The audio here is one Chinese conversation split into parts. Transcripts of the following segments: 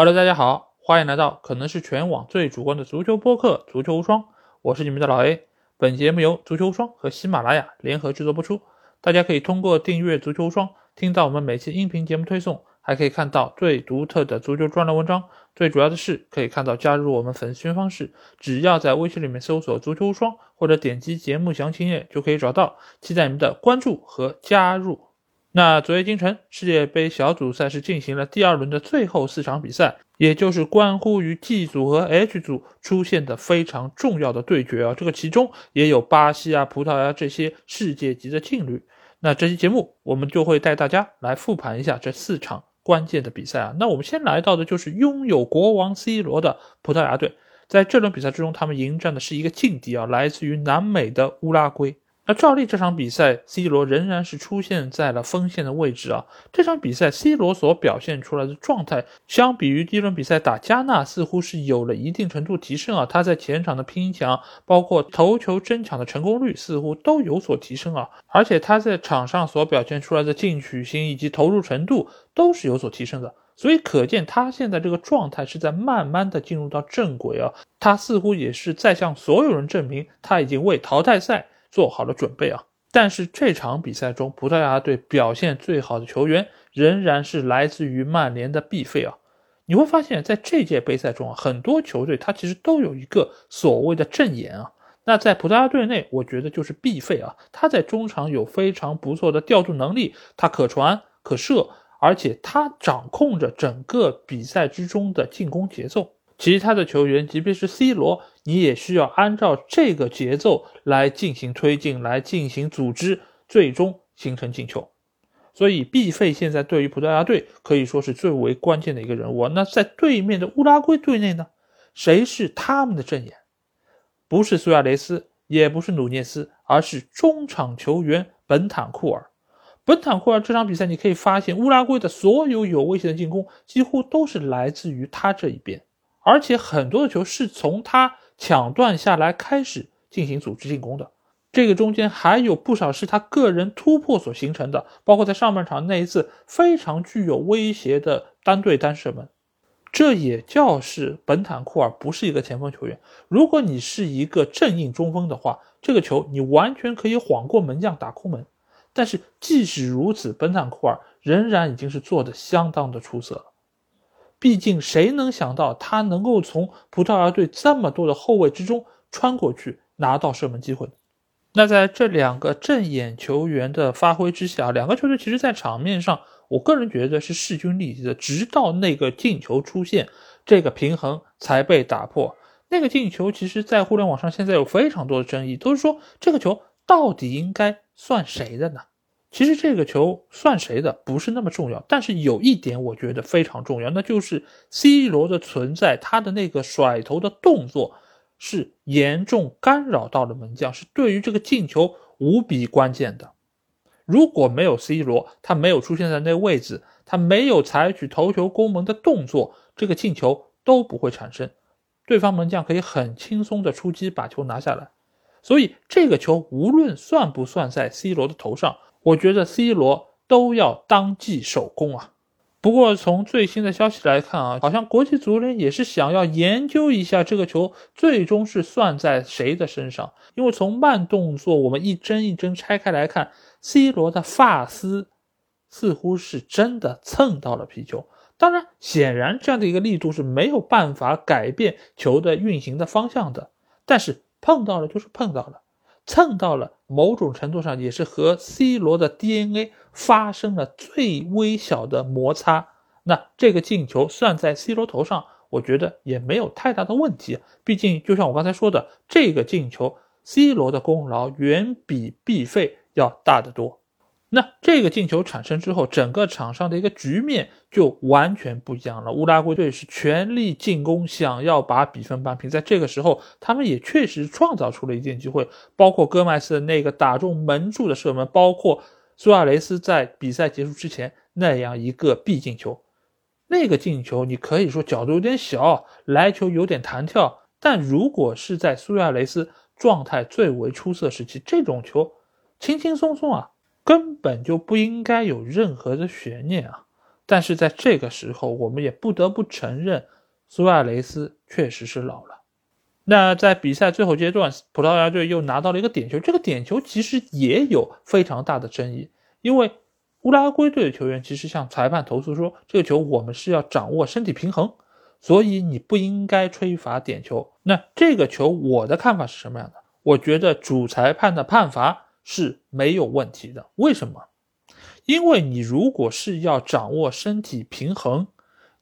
Hello，大家好，欢迎来到可能是全网最主观的足球播客《足球无双》，我是你们的老 A。本节目由足球无双和喜马拉雅联合制作播出。大家可以通过订阅足球无双，听到我们每期音频节目推送，还可以看到最独特的足球专栏文章。最主要的是，可以看到加入我们粉丝群方式，只要在微信里面搜索“足球无双”或者点击节目详情页就可以找到。期待你们的关注和加入。那昨夜今晨，世界杯小组赛是进行了第二轮的最后四场比赛，也就是关乎于 G 组和 H 组出现的非常重要的对决啊。这个其中也有巴西啊、葡萄牙这些世界级的劲旅。那这期节目我们就会带大家来复盘一下这四场关键的比赛啊。那我们先来到的就是拥有国王 C 罗的葡萄牙队，在这轮比赛之中，他们迎战的是一个劲敌啊，来自于南美的乌拉圭。那照例这场比赛，C 罗仍然是出现在了锋线的位置啊。这场比赛，C 罗所表现出来的状态，相比于第一轮比赛打加纳，似乎是有了一定程度提升啊。他在前场的拼抢，包括头球争抢的成功率，似乎都有所提升啊。而且他在场上所表现出来的进取心以及投入程度，都是有所提升的。所以可见他现在这个状态是在慢慢的进入到正轨啊。他似乎也是在向所有人证明，他已经为淘汰赛。做好了准备啊！但是这场比赛中，葡萄牙队表现最好的球员仍然是来自于曼联的毕费啊。你会发现在这届杯赛中啊，很多球队他其实都有一个所谓的正眼啊。那在葡萄牙队内，我觉得就是毕费啊，他在中场有非常不错的调度能力，他可传可射，而且他掌控着整个比赛之中的进攻节奏。其他的球员，即便是 C 罗，你也需要按照这个节奏来进行推进，来进行组织，最终形成进球。所以，B 费现在对于葡萄牙队可以说是最为关键的一个人物。那在对面的乌拉圭队内呢？谁是他们的正眼？不是苏亚雷斯，也不是努涅斯，而是中场球员本坦库尔。本坦库尔这场比赛，你可以发现乌拉圭的所有有威胁的进攻，几乎都是来自于他这一边。而且很多的球是从他抢断下来开始进行组织进攻的，这个中间还有不少是他个人突破所形成的，包括在上半场那一次非常具有威胁的单对单射门，这也叫是本坦库尔不是一个前锋球员。如果你是一个正印中锋的话，这个球你完全可以晃过门将打空门。但是即使如此，本坦库尔仍然已经是做的相当的出色了。毕竟，谁能想到他能够从葡萄牙队这么多的后卫之中穿过去拿到射门机会？那在这两个正眼球员的发挥之下，两个球队其实在场面上，我个人觉得是势均力敌的。直到那个进球出现，这个平衡才被打破。那个进球，其实，在互联网上现在有非常多的争议，都是说这个球到底应该算谁的呢？其实这个球算谁的不是那么重要，但是有一点我觉得非常重要，那就是 C 罗的存在，他的那个甩头的动作是严重干扰到了门将，是对于这个进球无比关键的。如果没有 C 罗，他没有出现在那位置，他没有采取头球攻门的动作，这个进球都不会产生，对方门将可以很轻松的出击把球拿下来。所以这个球无论算不算在 C 罗的头上。我觉得 C 罗都要当记首攻啊！不过从最新的消息来看啊，好像国际足联也是想要研究一下这个球最终是算在谁的身上。因为从慢动作我们一帧一帧拆开来看，C 罗的发丝似乎是真的蹭到了皮球。当然，显然这样的一个力度是没有办法改变球的运行的方向的。但是碰到了就是碰到了。蹭到了，某种程度上也是和 C 罗的 DNA 发生了最微小的摩擦。那这个进球算在 C 罗头上，我觉得也没有太大的问题。毕竟，就像我刚才说的，这个进球，C 罗的功劳远比 B 费要大得多。那这个进球产生之后，整个场上的一个局面就完全不一样了。乌拉圭队是全力进攻，想要把比分扳平。在这个时候，他们也确实创造出了一定机会，包括戈麦斯的那个打中门柱的射门，包括苏亚雷斯在比赛结束之前那样一个必进球。那个进球你可以说角度有点小，来球有点弹跳，但如果是在苏亚雷斯状态最为出色时期，这种球轻轻松松啊。根本就不应该有任何的悬念啊！但是在这个时候，我们也不得不承认，苏亚雷斯确实是老了。那在比赛最后阶段，葡萄牙队又拿到了一个点球，这个点球其实也有非常大的争议，因为乌拉圭队的球员其实向裁判投诉说，这个球我们是要掌握身体平衡，所以你不应该吹罚点球。那这个球我的看法是什么样的？我觉得主裁判的判罚是没有问题的。为什么？因为你如果是要掌握身体平衡，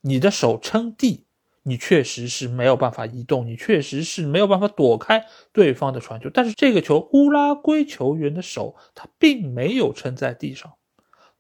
你的手撑地。你确实是没有办法移动，你确实是没有办法躲开对方的传球。但是这个球，乌拉圭球员的手他并没有撑在地上，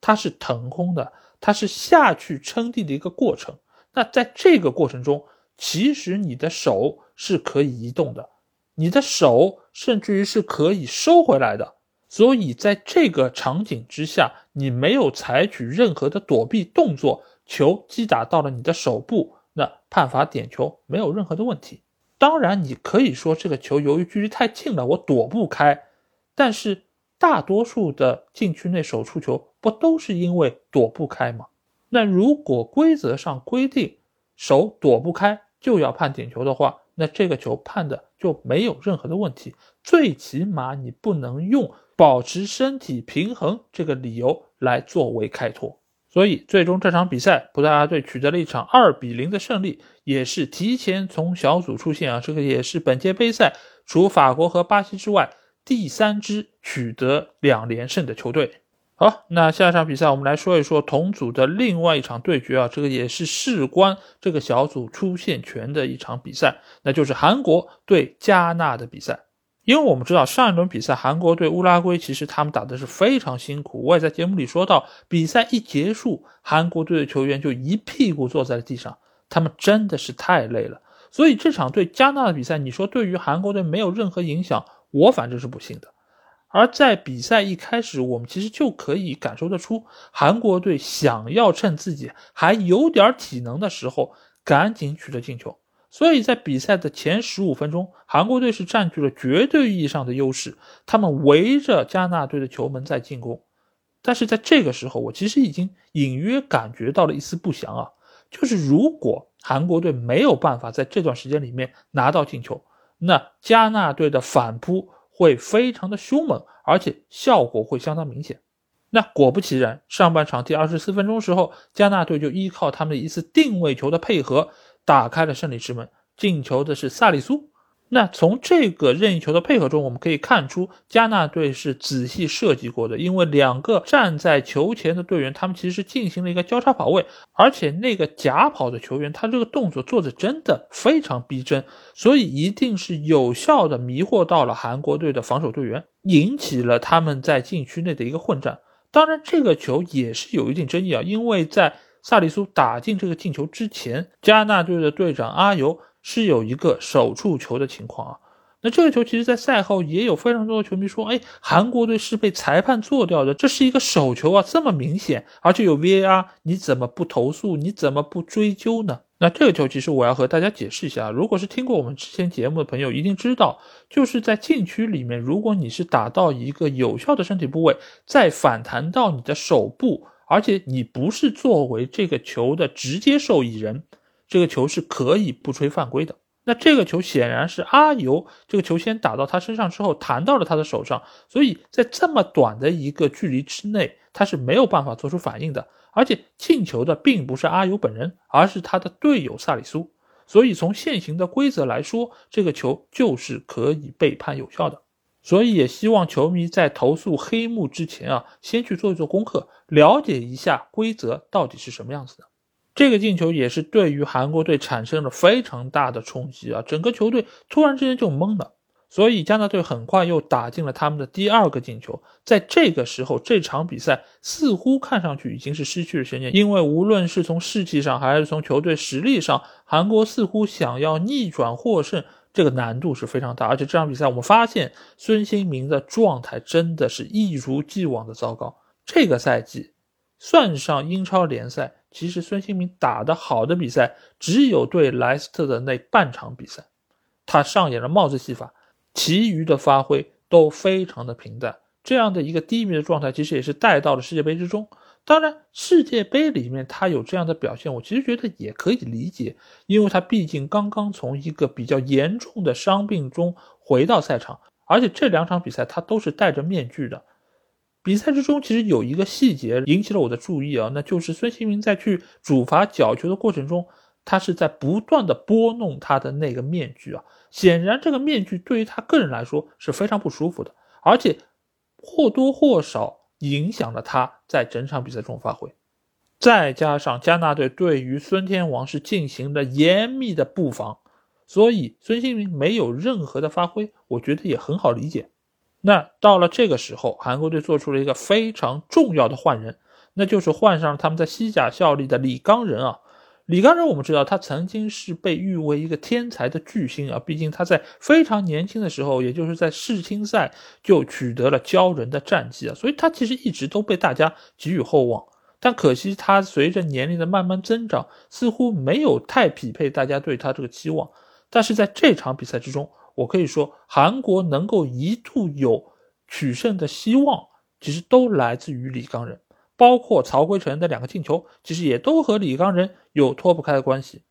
他是腾空的，他是下去撑地的一个过程。那在这个过程中，其实你的手是可以移动的，你的手甚至于是可以收回来的。所以在这个场景之下，你没有采取任何的躲避动作，球击打到了你的手部。那判罚点球没有任何的问题。当然，你可以说这个球由于距离太近了，我躲不开。但是大多数的禁区内手触球不都是因为躲不开吗？那如果规则上规定手躲不开就要判点球的话，那这个球判的就没有任何的问题。最起码你不能用保持身体平衡这个理由来作为开脱。所以，最终这场比赛，葡萄牙队取得了一场二比零的胜利，也是提前从小组出线啊。这个也是本届杯赛除法国和巴西之外第三支取得两连胜的球队。好，那下一场比赛我们来说一说同组的另外一场对决啊，这个也是事关这个小组出线权的一场比赛，那就是韩国对加纳的比赛。因为我们知道上一轮比赛韩国对乌拉圭，其实他们打的是非常辛苦。我也在节目里说到，比赛一结束，韩国队的球员就一屁股坐在了地上，他们真的是太累了。所以这场对加纳的比赛，你说对于韩国队没有任何影响，我反正是不信的。而在比赛一开始，我们其实就可以感受得出，韩国队想要趁自己还有点体能的时候，赶紧取得进球。所以在比赛的前十五分钟，韩国队是占据了绝对意义上的优势，他们围着加纳队的球门在进攻。但是在这个时候，我其实已经隐约感觉到了一丝不祥啊，就是如果韩国队没有办法在这段时间里面拿到进球，那加纳队的反扑会非常的凶猛，而且效果会相当明显。那果不其然，上半场第二十四分钟时候，加纳队就依靠他们的一次定位球的配合。打开了胜利之门，进球的是萨利苏。那从这个任意球的配合中，我们可以看出加纳队是仔细设计过的，因为两个站在球前的队员，他们其实是进行了一个交叉跑位，而且那个假跑的球员，他这个动作做的真的非常逼真，所以一定是有效的迷惑到了韩国队的防守队员，引起了他们在禁区内的一个混战。当然，这个球也是有一定争议啊，因为在萨里苏打进这个进球之前，加纳队的队长阿尤是有一个手触球的情况啊。那这个球其实，在赛后也有非常多的球迷说：“哎，韩国队是被裁判做掉的，这是一个手球啊，这么明显，而且有 VAR，你怎么不投诉？你怎么不追究呢？”那这个球其实我要和大家解释一下，如果是听过我们之前节目的朋友，一定知道，就是在禁区里面，如果你是打到一个有效的身体部位，再反弹到你的手部。而且你不是作为这个球的直接受益人，这个球是可以不吹犯规的。那这个球显然是阿尤这个球先打到他身上之后弹到了他的手上，所以在这么短的一个距离之内，他是没有办法做出反应的。而且进球的并不是阿尤本人，而是他的队友萨里苏。所以从现行的规则来说，这个球就是可以被判有效的。所以也希望球迷在投诉黑幕之前啊，先去做一做功课，了解一下规则到底是什么样子的。这个进球也是对于韩国队产生了非常大的冲击啊，整个球队突然之间就懵了。所以加纳队很快又打进了他们的第二个进球。在这个时候，这场比赛似乎看上去已经是失去了悬念，因为无论是从士气上还是从球队实力上，韩国似乎想要逆转获胜。这个难度是非常大，而且这场比赛我们发现孙兴民的状态真的是一如既往的糟糕。这个赛季，算上英超联赛，其实孙兴民打的好的比赛只有对莱斯特的那半场比赛，他上演了帽子戏法，其余的发挥都非常的平淡。这样的一个低迷的状态，其实也是带到了世界杯之中。当然，世界杯里面他有这样的表现，我其实觉得也可以理解，因为他毕竟刚刚从一个比较严重的伤病中回到赛场，而且这两场比赛他都是戴着面具的。比赛之中，其实有一个细节引起了我的注意啊，那就是孙兴民在去主罚角球的过程中，他是在不断的拨弄他的那个面具啊，显然这个面具对于他个人来说是非常不舒服的，而且或多或少。影响了他在整场比赛中发挥，再加上加纳队对于孙天王是进行了严密的布防，所以孙兴民没有任何的发挥，我觉得也很好理解。那到了这个时候，韩国队做出了一个非常重要的换人，那就是换上了他们在西甲效力的李刚仁啊。李刚仁，我们知道他曾经是被誉为一个天才的巨星啊，毕竟他在非常年轻的时候，也就是在世青赛就取得了骄人的战绩啊，所以他其实一直都被大家给予厚望。但可惜他随着年龄的慢慢增长，似乎没有太匹配大家对他这个期望。但是在这场比赛之中，我可以说韩国能够一度有取胜的希望，其实都来自于李刚仁。包括曹圭成的两个进球，其实也都和李刚仁有脱不开的关系。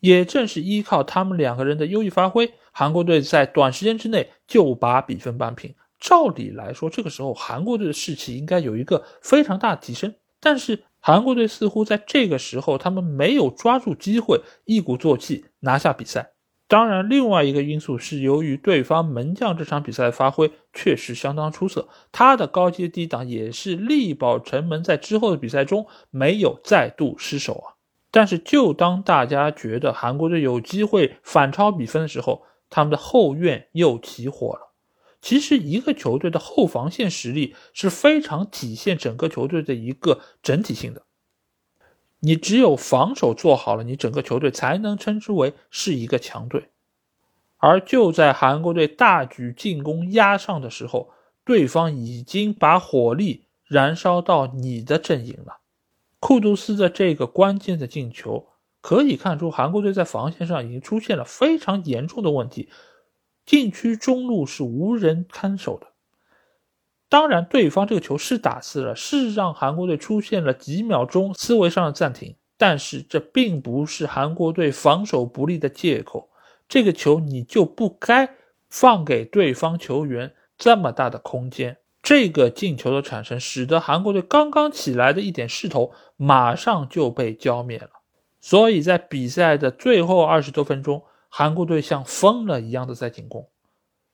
也正是依靠他们两个人的优异发挥，韩国队在短时间之内就把比分扳平。照理来说，这个时候韩国队的士气应该有一个非常大的提升。但是韩国队似乎在这个时候，他们没有抓住机会，一鼓作气拿下比赛。当然，另外一个因素是由于对方门将这场比赛发挥确实相当出色，他的高接低挡也是力保城门在之后的比赛中没有再度失手啊。但是，就当大家觉得韩国队有机会反超比分的时候，他们的后院又起火了。其实，一个球队的后防线实力是非常体现整个球队的一个整体性的。你只有防守做好了，你整个球队才能称之为是一个强队。而就在韩国队大举进攻压上的时候，对方已经把火力燃烧到你的阵营了。库杜斯的这个关键的进球，可以看出韩国队在防线上已经出现了非常严重的问题，禁区中路是无人看守的。当然，对方这个球是打死了，是让韩国队出现了几秒钟思维上的暂停。但是这并不是韩国队防守不利的借口。这个球你就不该放给对方球员这么大的空间。这个进球的产生，使得韩国队刚刚起来的一点势头马上就被浇灭了。所以在比赛的最后二十多分钟，韩国队像疯了一样的在进攻。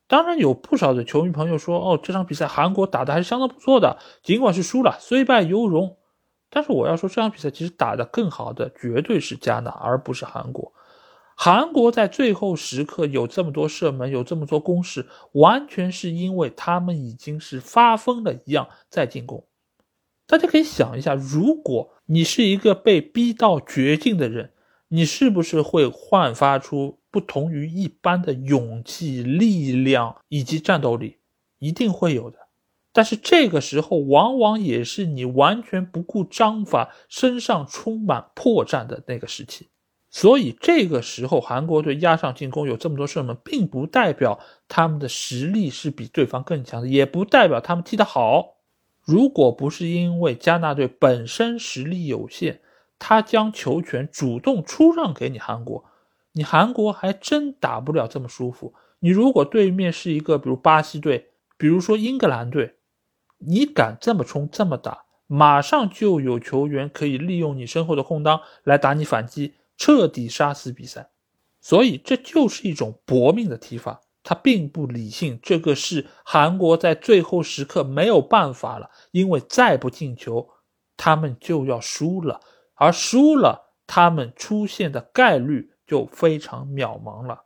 当然有不少的球迷朋友说，哦，这场比赛韩国打的还是相当不错的，尽管是输了，虽败犹荣。但是我要说，这场比赛其实打得更好的绝对是加纳，而不是韩国。韩国在最后时刻有这么多射门，有这么多攻势，完全是因为他们已经是发疯了一样在进攻。大家可以想一下，如果你是一个被逼到绝境的人，你是不是会焕发出？不同于一般的勇气、力量以及战斗力，一定会有的。但是这个时候，往往也是你完全不顾章法、身上充满破绽的那个时期。所以这个时候，韩国队压上进攻，有这么多射门，并不代表他们的实力是比对方更强的，也不代表他们踢得好。如果不是因为加纳队本身实力有限，他将球权主动出让给你韩国。你韩国还真打不了这么舒服。你如果对面是一个，比如巴西队，比如说英格兰队，你敢这么冲这么打，马上就有球员可以利用你身后的空当来打你反击，彻底杀死比赛。所以这就是一种搏命的踢法，它并不理性。这个是韩国在最后时刻没有办法了，因为再不进球，他们就要输了，而输了，他们出现的概率。就非常渺茫了，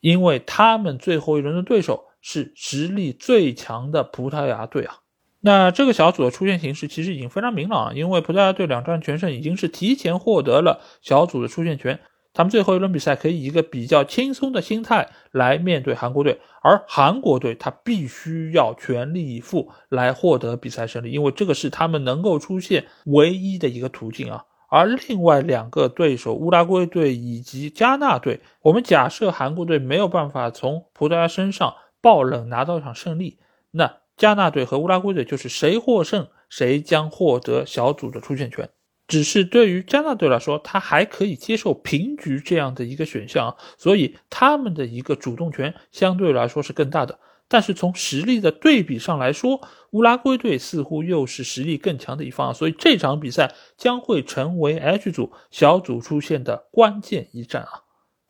因为他们最后一轮的对手是实力最强的葡萄牙队啊。那这个小组的出线形势其实已经非常明朗，因为葡萄牙队两战全胜，已经是提前获得了小组的出线权。他们最后一轮比赛可以以一个比较轻松的心态来面对韩国队，而韩国队他必须要全力以赴来获得比赛胜利，因为这个是他们能够出线唯一的一个途径啊。而另外两个对手乌拉圭队以及加纳队，我们假设韩国队没有办法从葡萄牙身上爆冷拿到一场胜利，那加纳队和乌拉圭队就是谁获胜谁将获得小组的出线权。只是对于加纳队来说，他还可以接受平局这样的一个选项，所以他们的一个主动权相对来说是更大的。但是从实力的对比上来说，乌拉圭队似乎又是实力更强的一方，所以这场比赛将会成为 H 组小组出线的关键一战啊。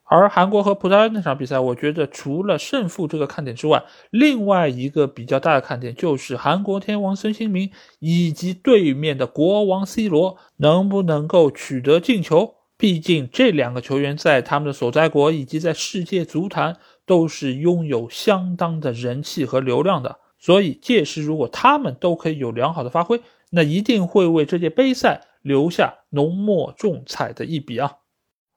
而韩国和葡萄牙那场比赛，我觉得除了胜负这个看点之外，另外一个比较大的看点就是韩国天王孙兴民以及对面的国王 C 罗能不能够取得进球。毕竟这两个球员在他们的所在国以及在世界足坛都是拥有相当的人气和流量的，所以届时如果他们都可以有良好的发挥，那一定会为这届杯赛留下浓墨重彩的一笔啊。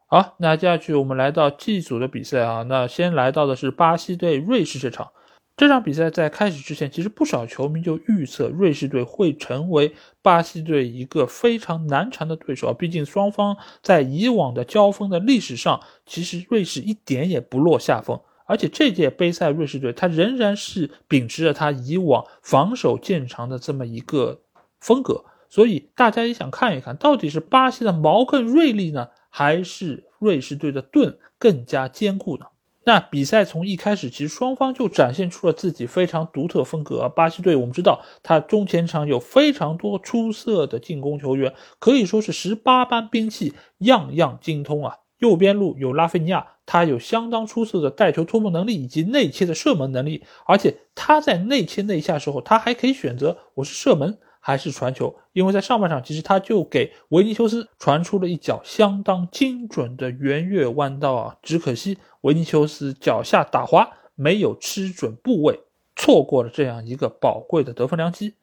好，那接下去我们来到 G 组的比赛啊。那先来到的是巴西对瑞士这场。这场比赛在开始之前，其实不少球迷就预测瑞士队会成为巴西队一个非常难缠的对手啊。毕竟双方在以往的交锋的历史上，其实瑞士一点也不落下风。而且这届杯赛，瑞士队他仍然是秉持着他以往防守见长的这么一个风格。所以大家也想看一看到底是巴西的矛更锐利呢？还是瑞士队的盾更加坚固呢？那比赛从一开始，其实双方就展现出了自己非常独特风格。巴西队我们知道，他中前场有非常多出色的进攻球员，可以说是十八般兵器，样样精通啊。右边路有拉菲尼亚，他有相当出色的带球突破能力以及内切的射门能力，而且他在内切内下时候，他还可以选择我是射门。还是传球，因为在上半场，其实他就给维尼修斯传出了一脚相当精准的圆月弯刀啊，只可惜维尼修斯脚下打滑，没有吃准部位，错过了这样一个宝贵的得分良机。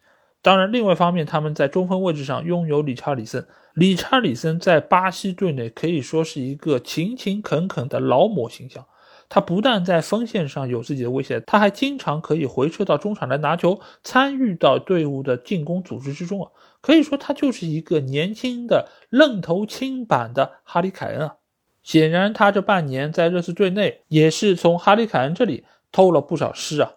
当然，另外一方面，他们在中锋位置上拥有理查里森，理查里森在巴西队内可以说是一个勤勤恳恳的劳模形象。他不但在锋线上有自己的威胁，他还经常可以回撤到中场来拿球，参与到队伍的进攻组织之中啊！可以说他就是一个年轻的愣头青版的哈里凯恩啊！显然，他这半年在热刺队内也是从哈里凯恩这里偷了不少师啊！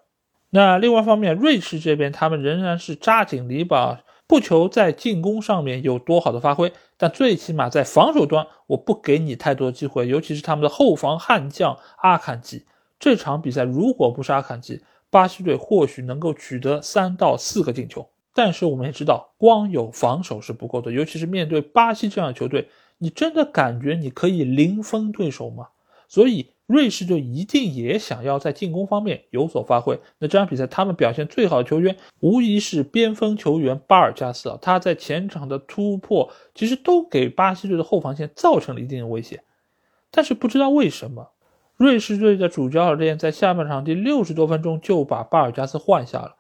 那另外方面，瑞士这边他们仍然是扎紧篱笆。不求在进攻上面有多好的发挥，但最起码在防守端，我不给你太多机会。尤其是他们的后防悍将阿坎吉，这场比赛如果不是阿坎吉，巴西队或许能够取得三到四个进球。但是我们也知道，光有防守是不够的，尤其是面对巴西这样的球队，你真的感觉你可以零封对手吗？所以。瑞士队一定也想要在进攻方面有所发挥。那这场比赛他们表现最好的球员，无疑是边锋球员巴尔加斯啊。他在前场的突破，其实都给巴西队的后防线造成了一定的威胁。但是不知道为什么，瑞士队的主教练在下半场第六十多分钟就把巴尔加斯换下了，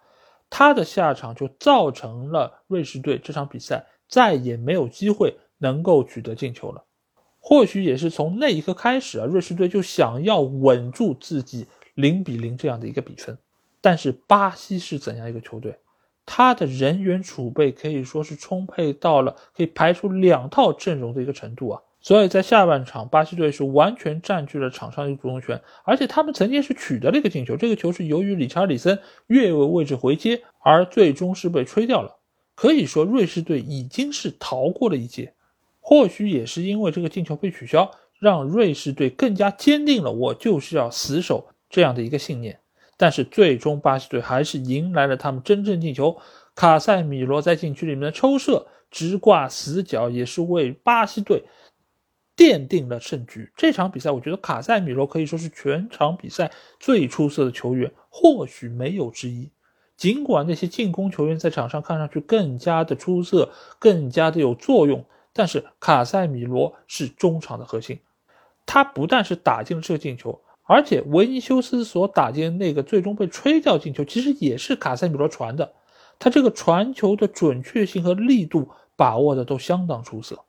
他的下场就造成了瑞士队这场比赛再也没有机会能够取得进球了。或许也是从那一刻开始啊，瑞士队就想要稳住自己零比零这样的一个比分。但是巴西是怎样一个球队？他的人员储备可以说是充沛到了可以排出两套阵容的一个程度啊。所以在下半场，巴西队是完全占据了场上的主动权，而且他们曾经是取得了一个进球，这个球是由于理查里森越位位置回接而最终是被吹掉了。可以说瑞士队已经是逃过了一劫。或许也是因为这个进球被取消，让瑞士队更加坚定了我就是要死守这样的一个信念。但是最终巴西队还是迎来了他们真正进球，卡塞米罗在禁区里面的抽射直挂死角，也是为巴西队奠定了胜局。这场比赛，我觉得卡塞米罗可以说是全场比赛最出色的球员，或许没有之一。尽管那些进攻球员在场上看上去更加的出色，更加的有作用。但是卡塞米罗是中场的核心，他不但是打进了这个进球，而且维尼修斯所打进那个最终被吹掉进球，其实也是卡塞米罗传的。他这个传球的准确性和力度把握的都相当出色，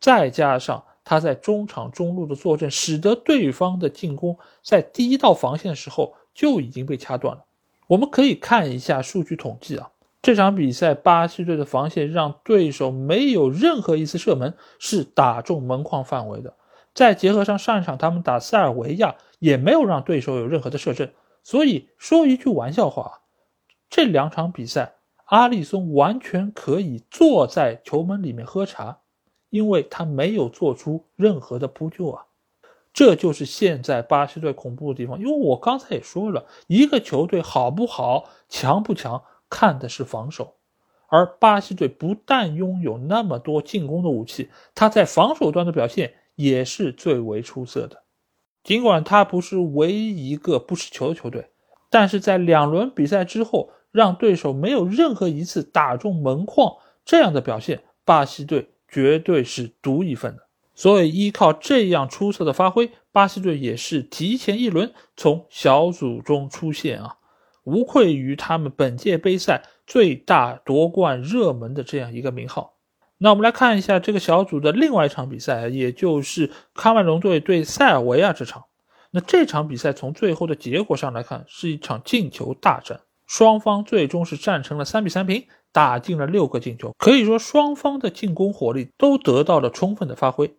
再加上他在中场中路的坐镇，使得对方的进攻在第一道防线的时候就已经被掐断了。我们可以看一下数据统计啊。这场比赛，巴西队的防线让对手没有任何一次射门是打中门框范围的。再结合上上一场他们打塞尔维亚，也没有让对手有任何的射正。所以说一句玩笑话，这两场比赛，阿里松完全可以坐在球门里面喝茶，因为他没有做出任何的扑救啊。这就是现在巴西队恐怖的地方。因为我刚才也说了，一个球队好不好、强不强，看的是防守。而巴西队不但拥有那么多进攻的武器，他在防守端的表现也是最为出色的。尽管他不是唯一一个不持球的球队，但是在两轮比赛之后，让对手没有任何一次打中门框，这样的表现，巴西队绝对是独一份的。所以，依靠这样出色的发挥，巴西队也是提前一轮从小组中出现啊，无愧于他们本届杯赛最大夺冠热门的这样一个名号。那我们来看一下这个小组的另外一场比赛，也就是喀麦隆队对塞尔维亚这场。那这场比赛从最后的结果上来看，是一场进球大战，双方最终是战成了三比三平，打进了六个进球，可以说双方的进攻火力都得到了充分的发挥。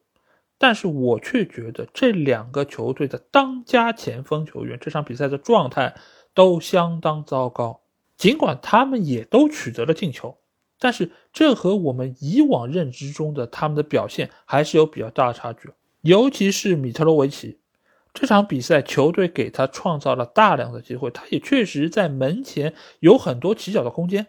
但是我却觉得这两个球队的当家前锋球员这场比赛的状态都相当糟糕，尽管他们也都取得了进球。但是这和我们以往认知中的他们的表现还是有比较大的差距，尤其是米特罗维奇，这场比赛球队给他创造了大量的机会，他也确实在门前有很多起脚的空间。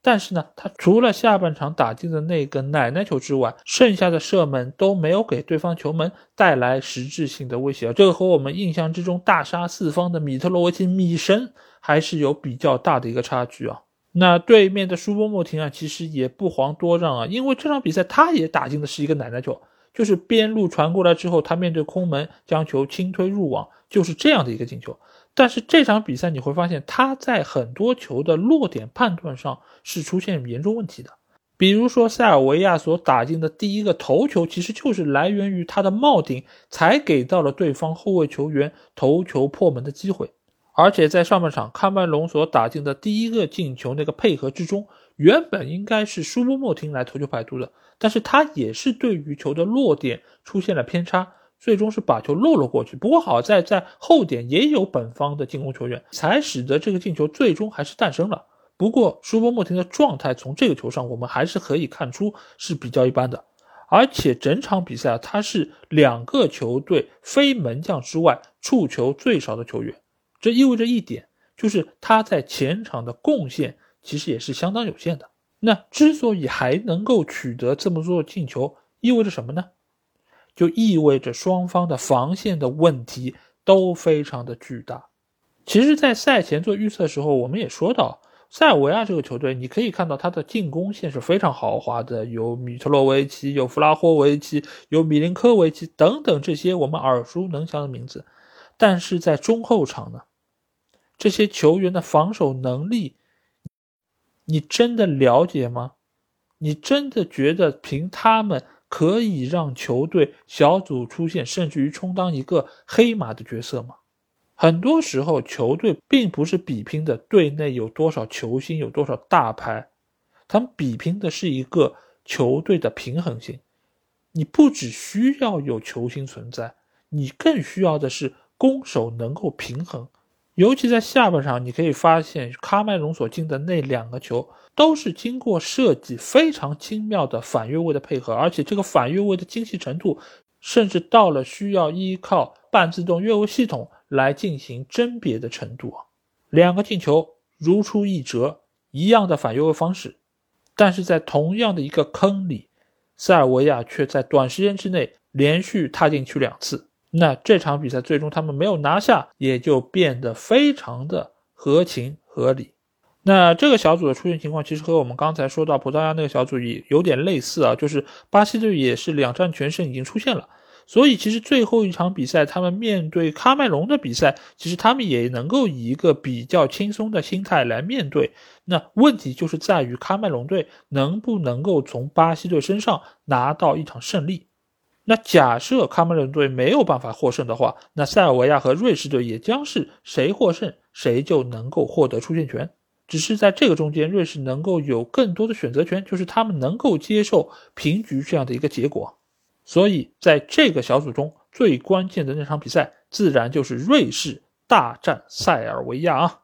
但是呢，他除了下半场打进的那个奶奶球之外，剩下的射门都没有给对方球门带来实质性的威胁。这个和我们印象之中大杀四方的米特罗维奇米神还是有比较大的一个差距啊。那对面的舒波莫廷啊，其实也不遑多让啊，因为这场比赛他也打进的是一个奶奶球，就是边路传过来之后，他面对空门将球轻推入网，就是这样的一个进球。但是这场比赛你会发现他在很多球的落点判断上是出现严重问题的，比如说塞尔维亚所打进的第一个头球，其实就是来源于他的帽顶才给到了对方后卫球员头球破门的机会。而且在上半场，喀麦隆所打进的第一个进球，那个配合之中，原本应该是舒波莫廷来头球摆渡的，但是他也是对于球的落点出现了偏差，最终是把球漏了过去。不过好在在后点也有本方的进攻球员，才使得这个进球最终还是诞生了。不过舒波莫廷的状态从这个球上我们还是可以看出是比较一般的，而且整场比赛啊他是两个球队非门将之外触球最少的球员。这意味着一点，就是他在前场的贡献其实也是相当有限的。那之所以还能够取得这么多进球，意味着什么呢？就意味着双方的防线的问题都非常的巨大。其实，在赛前做预测的时候，我们也说到，塞尔维亚这个球队，你可以看到他的进攻线是非常豪华的，有米特洛维奇，有弗拉霍维奇，有米林科维奇等等这些我们耳熟能详的名字。但是在中后场呢？这些球员的防守能力，你真的了解吗？你真的觉得凭他们可以让球队小组出现，甚至于充当一个黑马的角色吗？很多时候，球队并不是比拼的队内有多少球星，有多少大牌，他们比拼的是一个球队的平衡性。你不只需要有球星存在，你更需要的是攻守能够平衡。尤其在下半场，你可以发现喀麦隆所进的那两个球都是经过设计非常精妙的反越位的配合，而且这个反越位的精细程度，甚至到了需要依靠半自动越位系统来进行甄别的程度啊！两个进球如出一辙，一样的反越位方式，但是在同样的一个坑里，塞尔维亚却在短时间之内连续踏进去两次。那这场比赛最终他们没有拿下，也就变得非常的合情合理。那这个小组的出现情况，其实和我们刚才说到葡萄牙那个小组也有点类似啊，就是巴西队也是两战全胜已经出现了，所以其实最后一场比赛他们面对喀麦隆的比赛，其实他们也能够以一个比较轻松的心态来面对。那问题就是在于喀麦隆队能不能够从巴西队身上拿到一场胜利。那假设喀麦隆队没有办法获胜的话，那塞尔维亚和瑞士队也将是谁获胜谁就能够获得出线权。只是在这个中间，瑞士能够有更多的选择权，就是他们能够接受平局这样的一个结果。所以在这个小组中最关键的那场比赛，自然就是瑞士大战塞尔维亚啊。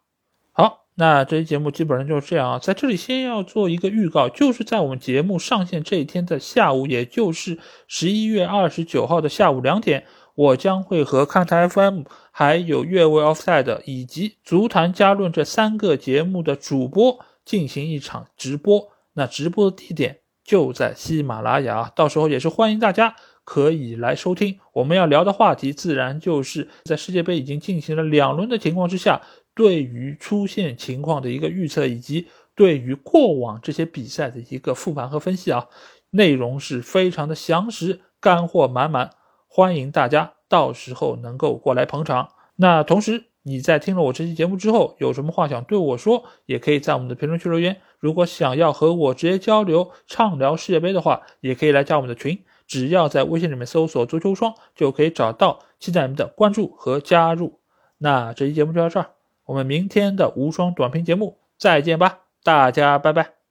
好，那这期节目基本上就是这样啊，在这里先要做一个预告，就是在我们节目上线这一天的下午，也就是十一月二十九号的下午两点，我将会和看台 FM、还有越位 Offside 以及足坛加论这三个节目的主播进行一场直播。那直播的地点就在喜马拉雅，到时候也是欢迎大家可以来收听。我们要聊的话题，自然就是在世界杯已经进行了两轮的情况之下。对于出现情况的一个预测，以及对于过往这些比赛的一个复盘和分析啊，内容是非常的详实，干货满满，欢迎大家到时候能够过来捧场。那同时你在听了我这期节目之后，有什么话想对我说，也可以在我们的评论区留言。如果想要和我直接交流畅聊世界杯的话，也可以来加我们的群，只要在微信里面搜索“足球双”就可以找到，期待你们的关注和加入。那这期节目就到这儿。我们明天的无双短评节目再见吧，大家拜拜。